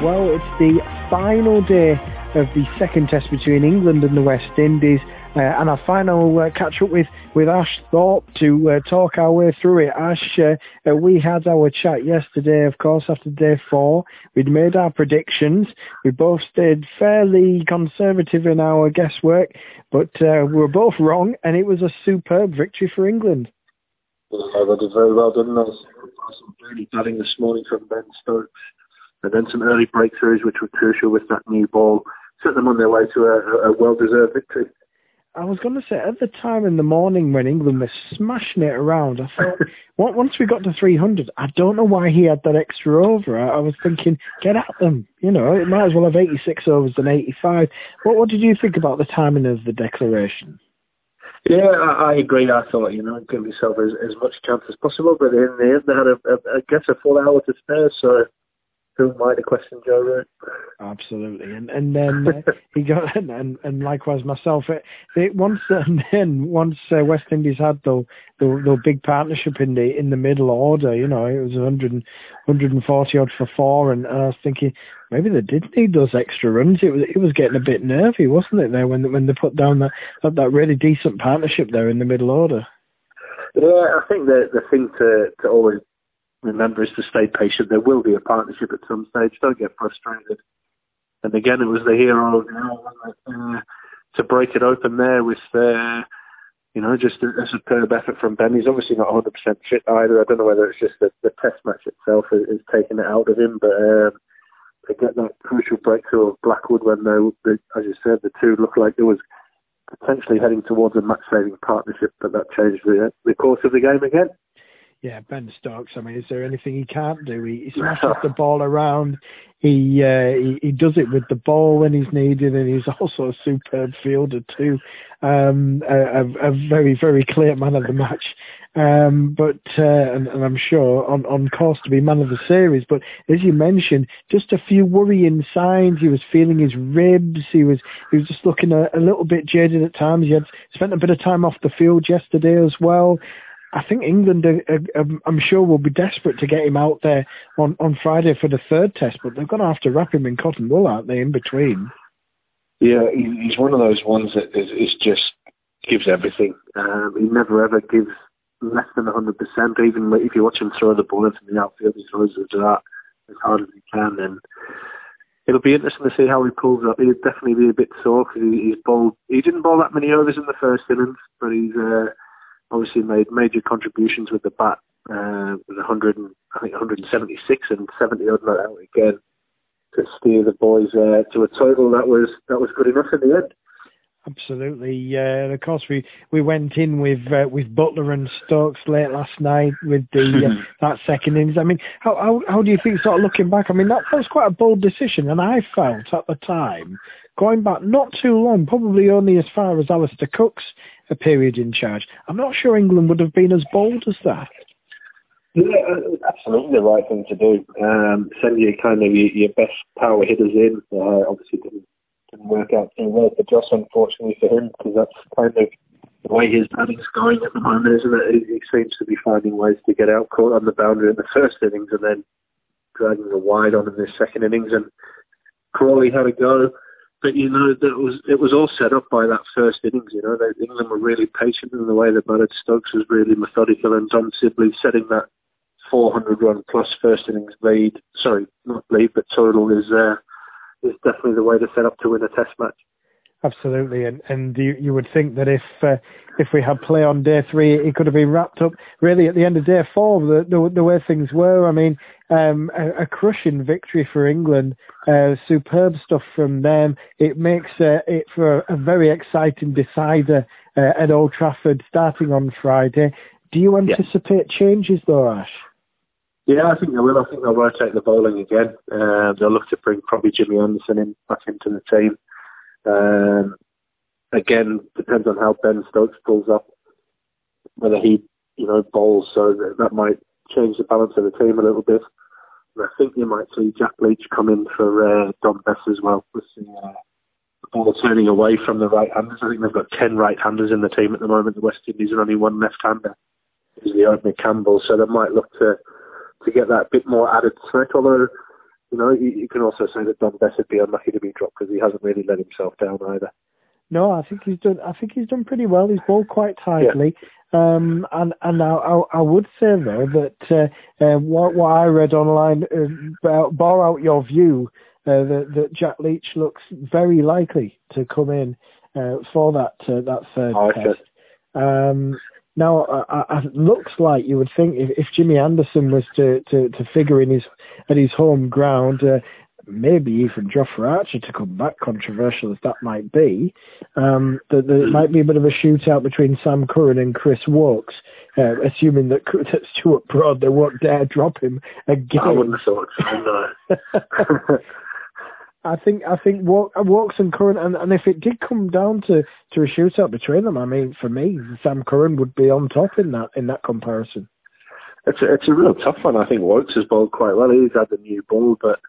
Well, it's the final day of the second test between England and the West Indies. Uh, and our final uh, catch up with, with Ash Thorpe to uh, talk our way through it. Ash, uh, uh, we had our chat yesterday, of course, after day four. We'd made our predictions. We both stayed fairly conservative in our guesswork, but uh, we were both wrong, and it was a superb victory for England. Yeah, they did very well, didn't they? Some really batting this morning from Ben Stokes and then some early breakthroughs which were crucial with that new ball, set them on their way to a, a well-deserved victory. I was going to say, at the time in the morning when England was smashing it around, I thought, once we got to 300, I don't know why he had that extra over. I, I was thinking, get at them. You know, it might as well have 86 overs than 85. What, what did you think about the timing of the declaration? Yeah, I, I agree. I thought, you know, give yourself as, as much chance as possible, but in the end, they had, a, a, I guess, a full hour to spare, so who might have questioned Joe Root? Absolutely, and and then uh, he got and and likewise myself. It, it once and then once uh, West Indies had the, the the big partnership in the in the middle order, you know, it was 100, 140 odd for four, and, and I was thinking maybe they did need those extra runs. It was it was getting a bit nervy, wasn't it? There when when they put down that that, that really decent partnership there in the middle order. Yeah, I think the the thing to to always remember is to stay patient. There will be a partnership at some stage. Don't get frustrated. And again, it was the hero uh, to break it open there with, uh, you know, just a, a superb effort from Ben. He's obviously not 100% fit either. I don't know whether it's just the, the test match itself is, is taking it out of him, but um, to get that crucial breakthrough of Blackwood when they, they, as you said, the two looked like it was potentially heading towards a match-saving partnership, but that changed the, the course of the game again yeah, Ben Stokes. I mean, is there anything he can't do? He, he smashes the ball around. He, uh, he he does it with the ball when he's needed, and he's also a superb fielder too. Um, a, a, very very clear man of the match. Um, but uh, and, and, I'm sure on on course to be man of the series. But as you mentioned, just a few worrying signs. He was feeling his ribs. He was he was just looking a, a little bit jaded at times. He had spent a bit of time off the field yesterday as well. I think England, I'm sure, will be desperate to get him out there on, on Friday for the third test, but they're going to have to wrap him in cotton wool, aren't they, in between? Yeah, he's one of those ones that is, is just gives everything. Um, he never ever gives less than 100%, even if you watch him throw the ball into the outfield, he throws it to that as hard as he can. And it'll be interesting to see how he pulls up. He'll definitely be a bit sore because he, he's bowled. He didn't bowl that many overs in the first innings, but he's uh, obviously made major contributions with the bat uh, with 100 and, I think 176 and 70 odd not out again to steer the boys uh, to a total that was that was good enough in the end. Absolutely. Uh, of course, we, we went in with uh, with Buttler and Stokes late last night with the uh, that second innings. I mean, how, how how do you think, sort of looking back? I mean, that, that was quite a bold decision, and I felt at the time, going back not too long, probably only as far as Alastair Cook's a period in charge. I'm not sure England would have been as bold as that. Yeah, uh, absolutely the right thing to do. Um, send your kind of your, your best power hitters in. Uh, obviously, didn't, didn't work out too well for Jos, unfortunately for him, because that's kind of the way his batting's going at the moment, isn't it? He, seems to be finding ways to get out caught on the boundary in the first innings and then dragging a wide on in the second innings. And Crawley had a go but you know that was it was all set up by that first innings. You know, they, England were really patient in the way they batted. Stokes was really methodical, and Dom Sibley setting that 400 run plus first innings lead. Sorry, not lead, but total is uh, is definitely the way to set up to win a Test match. Absolutely, and and you you would think that if uh, if we had play on day three, it could have been wrapped up really at the end of day four. The the, the way things were, I mean, um, a, a, crushing victory for England, uh, superb stuff from them. It makes uh, it for a, a, very exciting decider uh, at Old Trafford starting on Friday. Do you anticipate yeah. changes though, Ash? Yeah, I think they will. I think they'll rotate the bowling again. Uh, they'll look to bring probably Jimmy Anderson in back into the team. Um, again, depends on how Ben Stokes pulls up, whether he you know, bowls, so that, that might change the balance of the team a little bit. And I think you might see Jack Leach come in for uh, Dom Bess as well, the uh, ball turning away from the right-handers. I think they've got 10 right-handers in the team at the moment. The West Indies are only one left-hander, is the opener Campbell, so they might look to to get that bit more added threat, although you know, you, you can also say that Dom Bess would be unlucky to be dropped because he hasn't really let himself down either. No, I think he's done. I think he's done pretty well. He's bowled quite tightly, yeah. um, and and I, I, I, would say though that uh, uh, what what I read online uh, bore out your view uh, that that Jack Leach looks very likely to come in uh, for that uh, that third oh, test. Um, now, uh, it looks like you would think if, if Jimmy Anderson was to, to, to figure in his at his home ground, uh, maybe even Jofra Archer to come back, controversial as that might be, um, that, there might be a bit of a shootout between Sam Curran and Chris Woakes, uh, assuming that, that Stuart Broad they won't dare drop him again. I wouldn't have thought so, no. I think I think Woakes and Curran, and, and if it did come down to, to a shootout between them, I mean, for me, Sam Curran would be on top in that in that comparison. It's a, it's a real tough one. I think Woakes has bowled quite well. He's had a new ball, but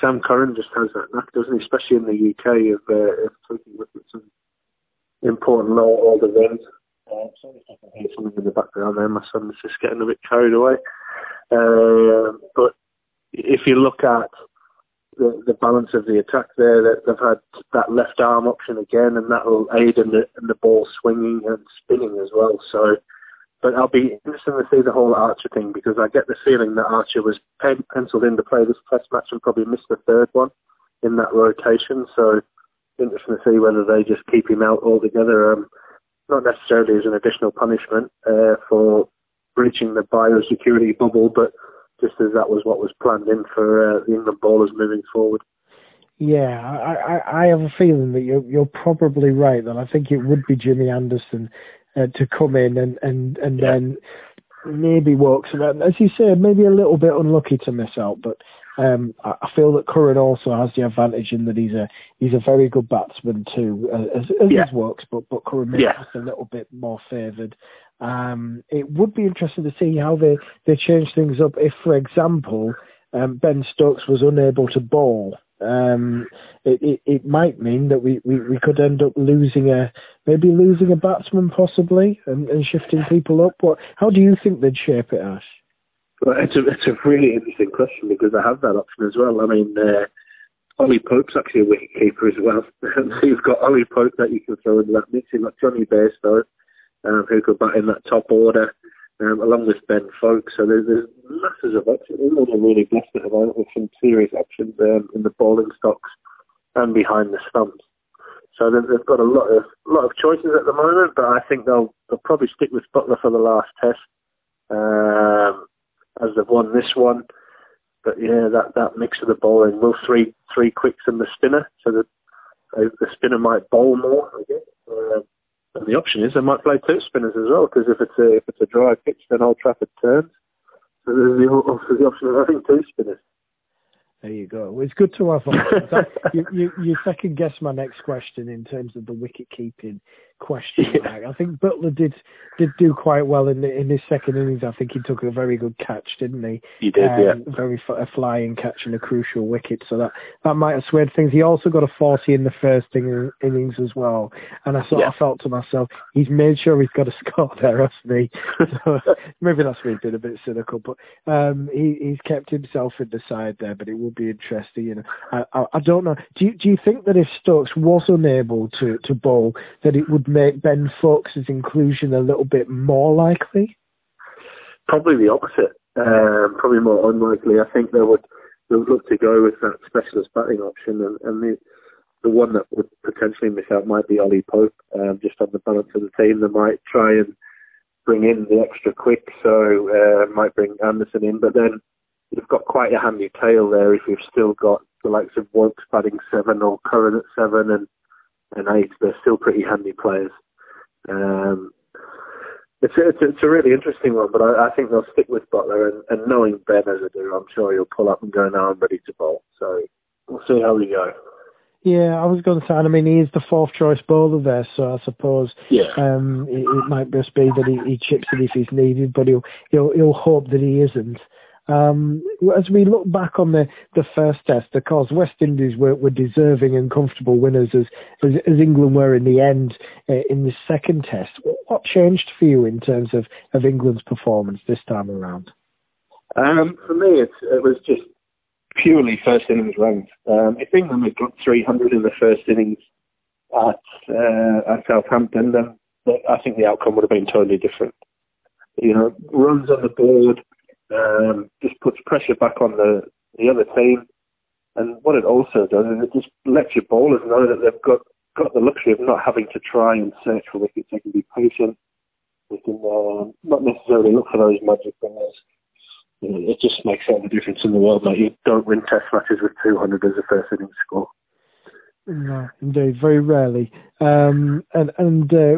Sam Curran just has that knack, doesn't he? Especially in the UK of, uh, of taking with it some important low order runs. Uh, sorry if I can hear something in the background there. My son's just getting a bit carried away. Uh, but if you look at the, balance of the attack there. That they've had that left arm option again, and that will aid in the, in the ball swinging and spinning as well. So, but I'll be interested to see the whole Archer thing because I get the feeling that Archer was pen, penciled in to play this Test match and probably missed the third one in that rotation. So, interesting to see whether they just keep him out altogether. Um, not necessarily as an additional punishment uh, for breaching the biosecurity bubble, but just as that was what was planned in for uh, the England bowlers moving forward. Yeah, I, I, I have a feeling that you're, you're probably right. That I think it would be Jimmy Anderson uh, to come in and and and yeah. then maybe Woakes. As you said, maybe a little bit unlucky to miss out, but um, I feel that Curran also has the advantage in that he's a he's a very good batsman too, uh, as, as yeah. Woakes, but but Curran maybe yeah. a little bit more favoured. Um, it would be interesting to see how they, they change things up if, for example, um, Ben Stokes was unable to bowl. Um, it, it, it, might mean that we, we, we could end up losing a maybe losing a batsman possibly and, and shifting people up. What how do you think they'd shape it, Ash? Well, it's a it's a really interesting question because I have that option as well. I mean, uh, Ollie Pope's actually a wicket keeper as well. so you've got Ollie Pope that you can throw into that mix. You've got Jonny Bairstow um, who could bat in that top order, um, along with Ben Foakes. So there's, there's masses of options. England are really blessed at the moment with some serious options um, in the bowling stocks and behind the stumps. So they've got a lot of lot of choices at the moment, but I think they'll they'll probably stick with Buttler for the last test, um, as they've won this one. But yeah, that, that mix of the bowling, will three three quicks and the spinner, so that the spinner might bowl more, I guess. Uh, and the option is they might play two spinners as well, because if it's a if it's a dry pitch, then Old Trafford turns. So there's the, also the option of having two spinners. There you go. Well, it's good to have. you, you, you second guess my next question in terms of the wicket keeping question. Yeah. I think Buttler did did do quite well in in his second innings. I think he took a very good catch, didn't he? He did, um, yeah. Very a flying catch and a crucial wicket. So that that might have swayed things. He also got a forty in the first in, innings as well. And I sort yeah. of felt to myself, he's made sure he's got a score there, hasn't he? So maybe that's me being a bit cynical, but um, he he's kept himself in the side there. But it will be interesting. You know, I, I, I don't know. Do you, do you think that if Stokes was unable to to bowl, that it would make Ben Foakes's inclusion a little bit more likely? Probably the opposite. Um, probably more unlikely. I think they would they would look to go with that specialist batting option, and, and the the one that would potentially miss out might be Ollie Pope, um, just on the balance of the team. They might try and bring in the extra quick, so uh, might bring Anderson in, but then you've got quite a handy tail there if you've still got the likes of Woakes batting seven or Curran at seven and and eight. They're still pretty handy players. Um, it's, a, it's, a, it's a really interesting one, but I, I think they'll stick with Buttler. And, and knowing Ben as I do, I'm sure he'll pull up and go, now I'm ready to bowl. So we'll see how we go. Yeah, I was going to say. I mean, he is the fourth choice bowler there, so I suppose yeah. um, it, it might just be that he, he chips it if he's needed, but he'll he'll, he'll hope that he isn't. Um, as we look back on the, the first test, of course, West Indies were, were deserving and comfortable winners as, as, as England were in the end uh, in the second test. What changed for you in terms of, of England's performance this time around? Um, for me, it, it was just purely first innings runs. Um, if England had got 300 in the first innings at, uh, at Southampton, then I think the outcome would have been totally different. You know, runs on the board, um, just puts pressure back on the, the other team. And what it also does is it just lets your bowlers know that they've got, got the luxury of not having to try and search for wickets. They can be patient. They can uh, not necessarily look for those magic fingers. It just makes all the difference in the world. Like you don't win test matches with 200 as a first innings score. No, indeed, very rarely. Um, and and uh,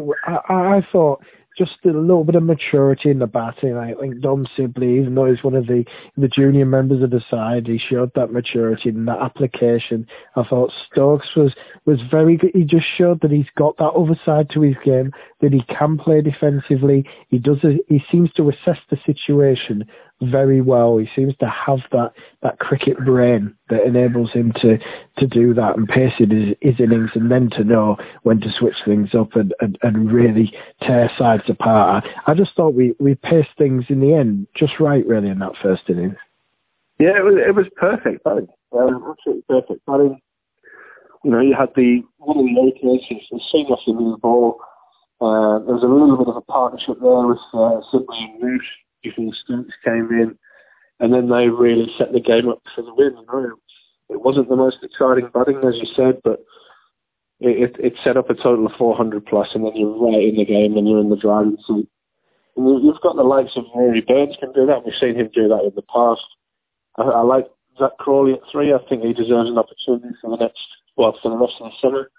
I, I thought just a little bit of maturity in the batting. I think Dom Sibley, even though he's one of the, the junior members of the side, he showed that maturity in that application. I thought Stokes was, was very good. He just showed that he's got that other side to his game, that he can play defensively. He does. A, he seems to assess the situation very well. He seems to have that, that cricket brain that enables him to, to do that and pace it his, his innings and then to know when to switch things up and, and, and really tear sides apart. I, just thought we, we paced things in the end just right really in that first innings. Yeah, it was, it was perfect batting. Um, absolutely perfect batting. You know, you had the one of the openers, the seamless in the ball. Uh, there was a little bit of a partnership there with uh, Sibley and Root the Stokes came in, and then they really set the game up for the win. You know? It wasn't the most exciting batting, as you said, but it, it, it set up a total of 400 plus, and then you're right in the game, and you're in the driving seat. And you've got the likes of Rory Burns can do that. We've seen him do that in the past. I, I like Zak Crawley at three. I think he deserves an opportunity for the next, well, for the rest of the summer.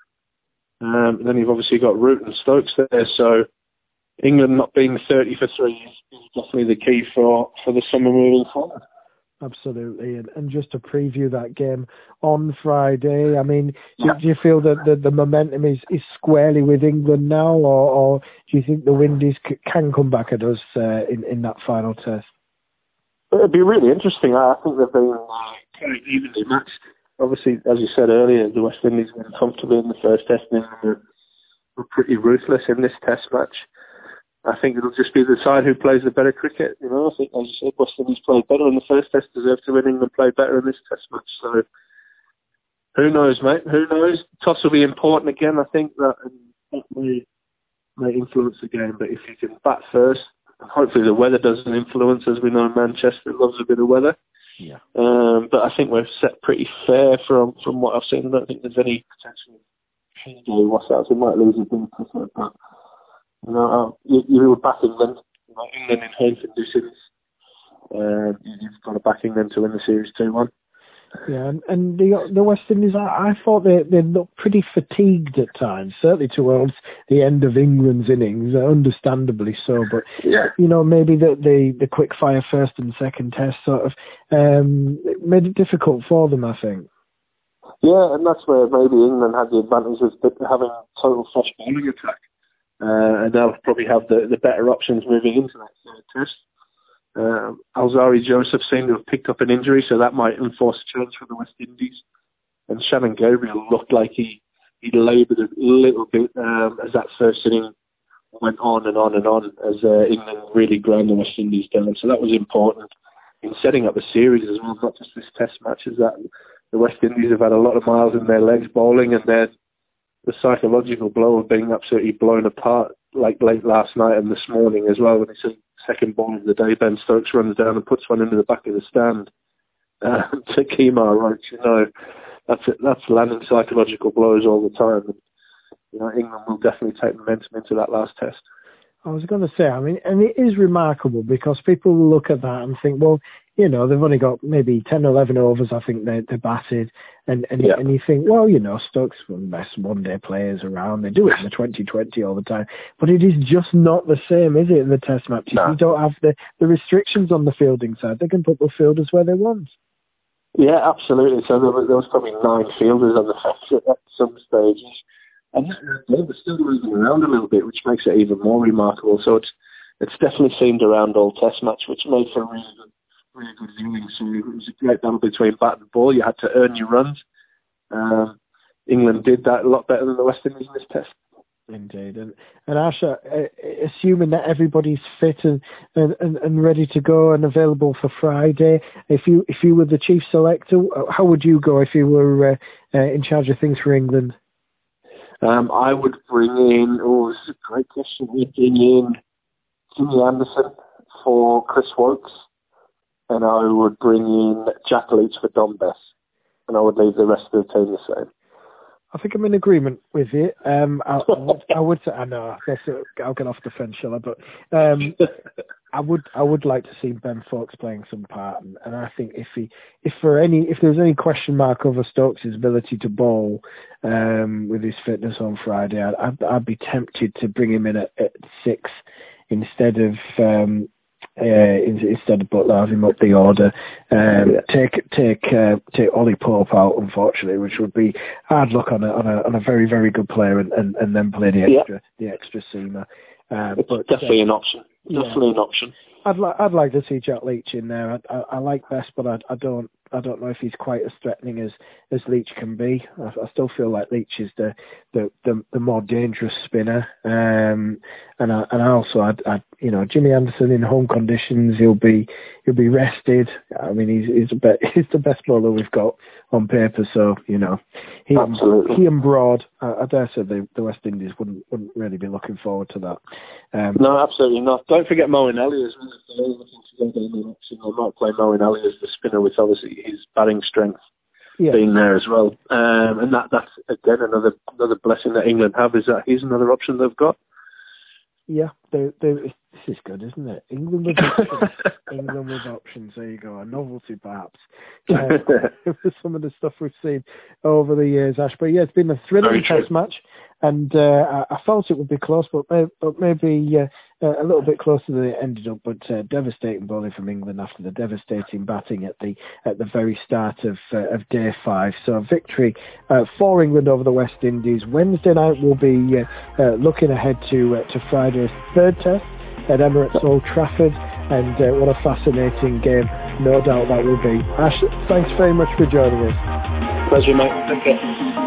Um, and then you've obviously got Root and Stokes there, so England not being 30 for three is definitely the key for, for the summer moving forward. Absolutely, and, and just to preview that game on Friday, I mean, do, do you feel that the, the momentum is, is squarely with England now, or, or do you think the Windies c- can come back at us uh, in in that final test? It'd be really interesting. I think they've been uh, quite evenly matched. Obviously, as you said earlier, the West Indies were comfortably in the first test, and were pretty ruthless in this test match. I think it'll just be the side who plays the better cricket. You know, I think, as you said, West Indies played better in the first test, deserve to win. England played better in this test match. So, who knows, mate? Who knows? Toss will be important again. I think that, that may, may influence the game. But if you can bat first, and hopefully the weather doesn't influence, as we know Manchester loves a bit of weather. Yeah. Um, but I think we're set pretty fair from from what I've seen. I don't think there's any potential. What's that? We might lose a bit, but you know, uh, you, you were back England, you know, England in home conditions. Uh, you've got to back England to win the series 2-1. Yeah, and, and the the West Indies, I, I thought they they looked pretty fatigued at times, certainly towards the end of England's innings, uh, understandably so. But yeah. you know, maybe the, the the quick fire first and second test sort of um, made it difficult for them. I think. Yeah, and that's where maybe England had the advantage of having total fresh bowling attack uh, and they'll probably have the, the better options moving into that third test. Uh, Alzarri Joseph seemed to have picked up an injury, so that might enforce a change for the West Indies. And Shannon Gabriel looked like he, he laboured a little bit um, as that first inning went on and on and on as uh, England really ground the West Indies down. So that was important in setting up the series as well, not just this test match, is that the West Indies have had a lot of miles in their legs bowling and then the psychological blow of being absolutely blown apart like late last night and this morning as well when it's a second ball of the day Ben Stokes runs down and puts one into the back of the stand uh, to Kemar Roach you know. That's it, that's landing psychological blows all the time. And, you know England will definitely take momentum into that last test. I was going to say, I mean, and it is remarkable because people look at that and think, well, you know, they've only got maybe 10, 11 overs, I think they, they batted. And, and, yeah. and you think, well, you know, Stokes of the best one day players around. They do it in the 2020 all the time. But it is just not the same, is it, in the test matches? No. You don't have the, the restrictions on the fielding side. They can put the fielders where they want. Yeah, absolutely. So there was, there was probably nine fielders on the fence at, some stages. And they were still moving around a little bit, which makes it even more remarkable. So it's it's definitely seamed around all test match, which made for a really good, really good viewing. So it was a great battle between bat and ball. You had to earn your runs. Um, England did that a lot better than the West Indies in this test. Indeed, and and Asha, uh, assuming that everybody's fit and, and, and ready to go and available for Friday, if you if you were the chief selector, how would you go if you were uh, uh, in charge of things for England? Um, I would bring in. Oh, this is a great question. We'd bring in Jimmy Anderson for Chris Woakes, and I would bring in Jack Leach for Dom Bess, and I would leave the rest of the team the same. I think I'm in agreement with you. Um, I, I, would, I would say I know I'll get off the fence, shall I? But um, I would I would like to see Ben Foakes playing some part, and, and, I think if he if for any if there's any question mark over Stokes' ability to bowl um, with his fitness on Friday, I'd, I'd, I'd, be tempted to bring him in at, at six instead of um, instead of Buttler having up the order. Um, take take uh, take Ollie Pope out, unfortunately, which would be hard luck on a on a, on a very very good player, and, and, and then play the extra yeah. the extra seamer. Um, but, definitely uh, an option. Definitely yeah. an option. I'd like I'd like to see Jack Leach in there. I, I, I like Bess, but I, I don't I don't know if he's quite as threatening as as Leach can be. I, I still feel like Leach is the the the, the more dangerous spinner. Um, and I and I also I, I you know Jimmy Anderson in home conditions he'll be he'll be rested. I mean he's he's the best he's the best bowler we've got on paper. So you know he Absolutely. he and Broad I, I dare say the the West Indies wouldn't wouldn't really be looking forward to that. Um, no, absolutely not. Don't forget Moeen Ali as well. If they're looking to go down the option, they might play Moeen Ali as the spinner, with obviously his batting strength yeah. being there as well. Um, and that that's again another another blessing that England have is that he's another option they've got. Yeah, they, they, this is good, isn't it? England with options. England with options. There you go. A novelty, perhaps. Uh, some of the stuff we've seen over the years, Ash. But yeah, it's been a thrilling test match and uh, I, felt it would be close, but maybe, but maybe uh, a little bit closer than it ended up. But uh, devastating bowling from England after the devastating batting at the at the very start of uh, of day five. So victory uh, for England over the West Indies. Wednesday night we'll be uh, looking ahead to to Friday's third test at Emirates Old Trafford. And what a fascinating game, no doubt that will be. Ash, thanks very much for joining us. Pleasure, mate.